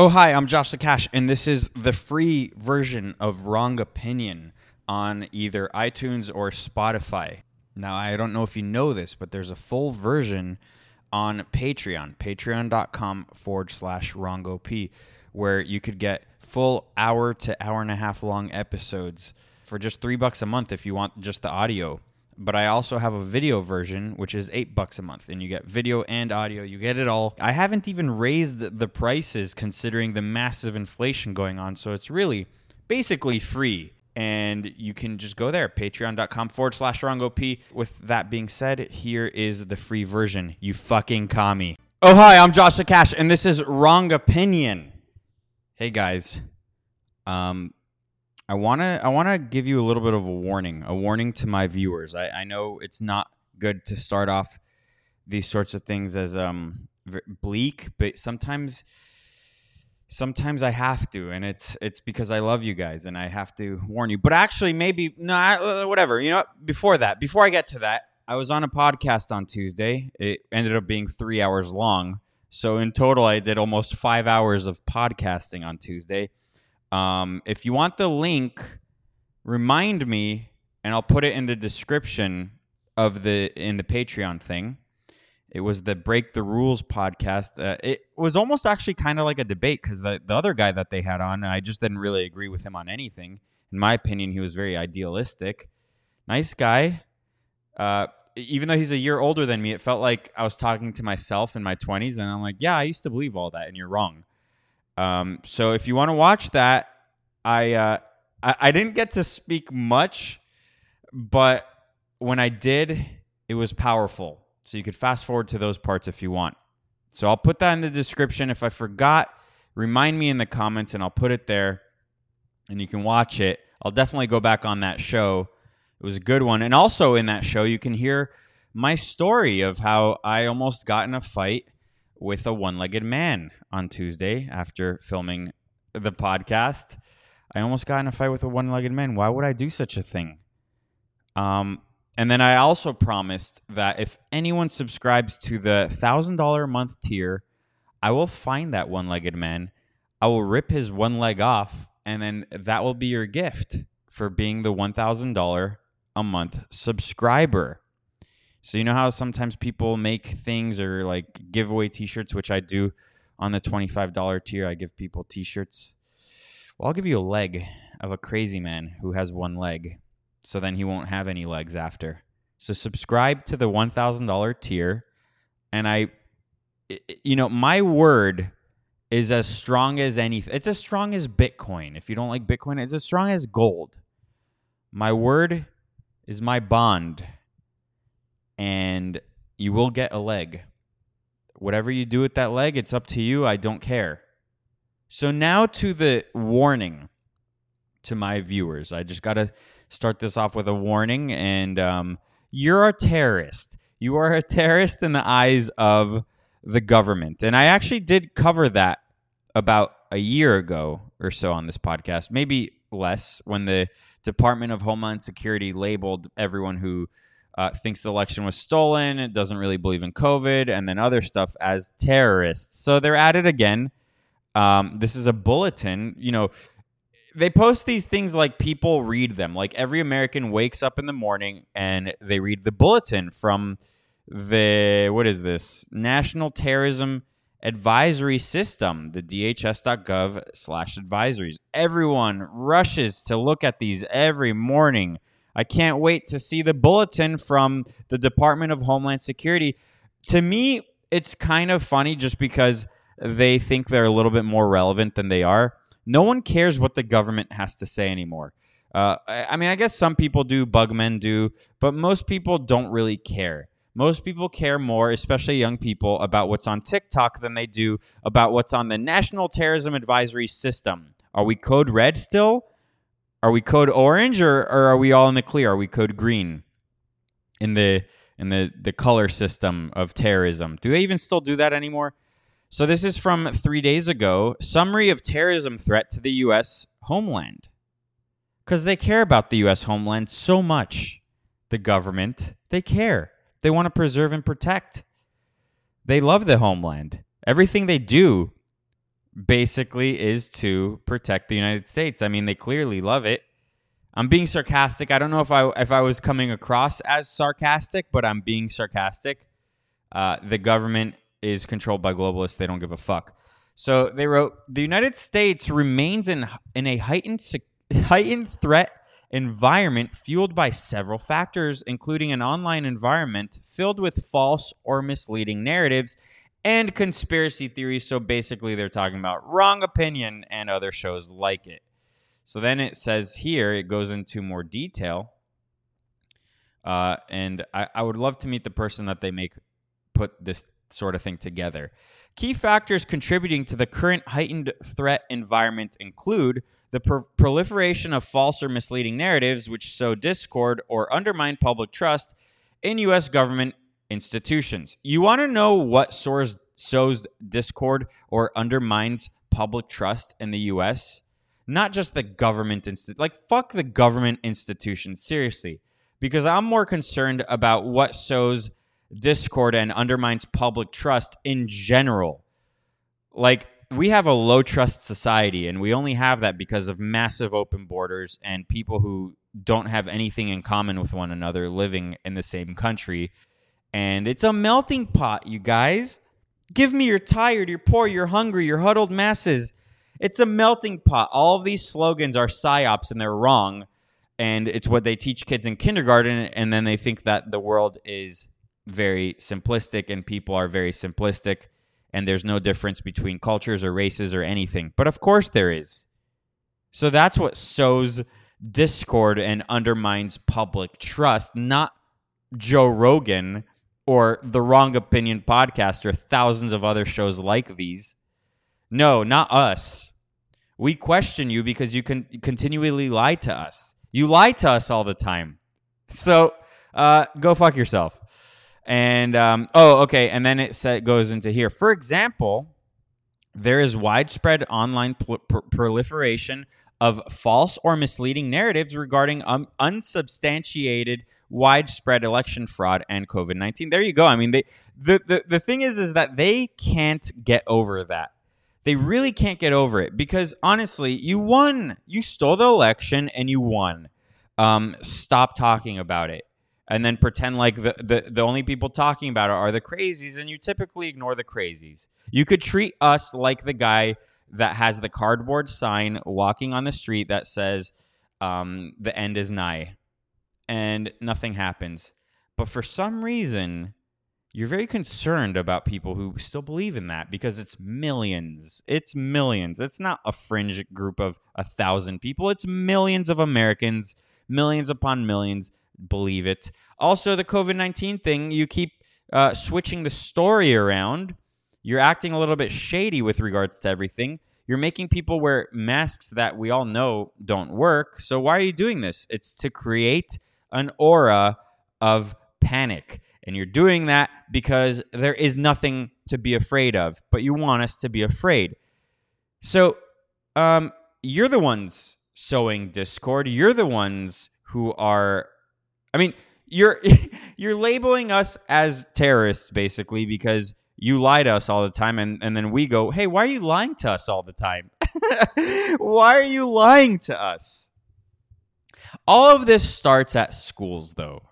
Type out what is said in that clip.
Oh, hi, I'm Josh the Cash, and this is the free version of Wrong Opinion on either iTunes or Spotify. Now, I don't know if you know this, but there's a full version on Patreon, patreon.com forward slash WrongOP, where you could get full hour to hour and a half long episodes for just three bucks a month if you want just the audio but I also have a video version, which is eight bucks a month, and you get video and audio. You get it all. I haven't even raised the prices considering the massive inflation going on, so it's really basically free. And you can just go there, patreon.com forward slash WrongOP. With that being said, here is the free version. You fucking commie. Oh, hi, I'm Josh Cash, and this is Wrong Opinion. Hey, guys. Um, I want to I want to give you a little bit of a warning, a warning to my viewers. I, I know it's not good to start off these sorts of things as um bleak, but sometimes sometimes I have to, and it's it's because I love you guys and I have to warn you. But actually, maybe no, nah, whatever. You know, before that, before I get to that, I was on a podcast on Tuesday. It ended up being three hours long. So in total, I did almost five hours of podcasting on Tuesday. Um, if you want the link, remind me, and I'll put it in the description of the in the Patreon thing. It was the Break the Rules podcast. Uh, it was almost actually kind of like a debate because the, the other guy that they had on, I just didn't really agree with him on anything. In my opinion, he was very idealistic. Nice guy. Uh, even though he's a year older than me, it felt like I was talking to myself in my 20s. And I'm like, yeah, I used to believe all that, and you're wrong. Um, so if you want to watch that, I, uh, I I didn't get to speak much, but when I did, it was powerful. So you could fast forward to those parts if you want. So I'll put that in the description. If I forgot, remind me in the comments and I'll put it there and you can watch it. I'll definitely go back on that show. It was a good one. And also in that show, you can hear my story of how I almost got in a fight with a one legged man on Tuesday after filming the podcast. I almost got in a fight with a one legged man. Why would I do such a thing? Um, and then I also promised that if anyone subscribes to the $1,000 a month tier, I will find that one legged man. I will rip his one leg off, and then that will be your gift for being the $1,000 a month subscriber. So you know how sometimes people make things or like give away T-shirts, which I do on the twenty-five dollar tier. I give people T-shirts. Well, I'll give you a leg of a crazy man who has one leg, so then he won't have any legs after. So subscribe to the one thousand dollar tier, and I, you know, my word is as strong as anything. It's as strong as Bitcoin. If you don't like Bitcoin, it's as strong as gold. My word is my bond and you will get a leg. Whatever you do with that leg, it's up to you. I don't care. So, now to the warning to my viewers. I just got to start this off with a warning. And um, you're a terrorist. You are a terrorist in the eyes of the government. And I actually did cover that about a year ago or so on this podcast, maybe less, when the Department of Homeland Security labeled everyone who uh, thinks the election was stolen, doesn't really believe in COVID, and then other stuff as terrorists. So they're at it again. Um, this is a bulletin. You know, they post these things like people read them. Like every American wakes up in the morning and they read the bulletin from the what is this National Terrorism Advisory System, the DHS.gov slash advisories. Everyone rushes to look at these every morning I can't wait to see the bulletin from the Department of Homeland Security. To me, it's kind of funny just because they think they're a little bit more relevant than they are. No one cares what the government has to say anymore. Uh, I mean, I guess some people do, bugmen do, but most people don't really care. Most people care more, especially young people, about what's on TikTok than they do about what's on the National Terrorism Advisory System. Are we code red still? Are we code orange or, or are we all in the clear? Are we code green in the in the the color system of terrorism? Do they even still do that anymore? So this is from 3 days ago, summary of terrorism threat to the US homeland. Cuz they care about the US homeland so much. The government, they care. They want to preserve and protect. They love the homeland. Everything they do basically is to protect the United States. I mean, they clearly love it. I'm being sarcastic. I don't know if I if I was coming across as sarcastic, but I'm being sarcastic. Uh, the government is controlled by globalists. They don't give a fuck. So they wrote the United States remains in in a heightened heightened threat environment fueled by several factors, including an online environment filled with false or misleading narratives and conspiracy theories. So basically, they're talking about wrong opinion and other shows like it. So then it says here, it goes into more detail. Uh, and I, I would love to meet the person that they make put this sort of thing together. Key factors contributing to the current heightened threat environment include the pro- proliferation of false or misleading narratives which sow discord or undermine public trust in U.S. government institutions. You want to know what source sows discord or undermines public trust in the U.S.? Not just the government institute, like fuck the government institutions, seriously, because I'm more concerned about what sows discord and undermines public trust in general. Like we have a low trust society and we only have that because of massive open borders and people who don't have anything in common with one another living in the same country and it's a melting pot you guys give me you're tired you're poor you're hungry you're huddled masses it's a melting pot all of these slogans are psyops and they're wrong and it's what they teach kids in kindergarten and then they think that the world is very simplistic and people are very simplistic and there's no difference between cultures or races or anything. But of course there is. So that's what sows discord and undermines public trust, not Joe Rogan or the Wrong Opinion podcast or thousands of other shows like these. No, not us. We question you because you can continually lie to us. You lie to us all the time. So uh, go fuck yourself. And um, oh, okay. And then it set, goes into here. For example, there is widespread online pl- pr- proliferation of false or misleading narratives regarding um, unsubstantiated widespread election fraud and COVID nineteen. There you go. I mean, they the, the the thing is is that they can't get over that. They really can't get over it because honestly, you won. You stole the election and you won. Um, stop talking about it and then pretend like the, the, the only people talking about it are the crazies, and you typically ignore the crazies. You could treat us like the guy that has the cardboard sign walking on the street that says, um, the end is nigh, and nothing happens. But for some reason, you're very concerned about people who still believe in that because it's millions. It's millions. It's not a fringe group of a thousand people, it's millions of Americans, millions upon millions believe it. Also, the COVID 19 thing, you keep uh, switching the story around. You're acting a little bit shady with regards to everything. You're making people wear masks that we all know don't work. So, why are you doing this? It's to create an aura of panic. And you're doing that because there is nothing to be afraid of, but you want us to be afraid. So, um, you're the ones sowing discord. You're the ones who are I mean, you're you're labeling us as terrorists basically because you lie to us all the time and, and then we go, hey, why are you lying to us all the time? why are you lying to us? All of this starts at schools though.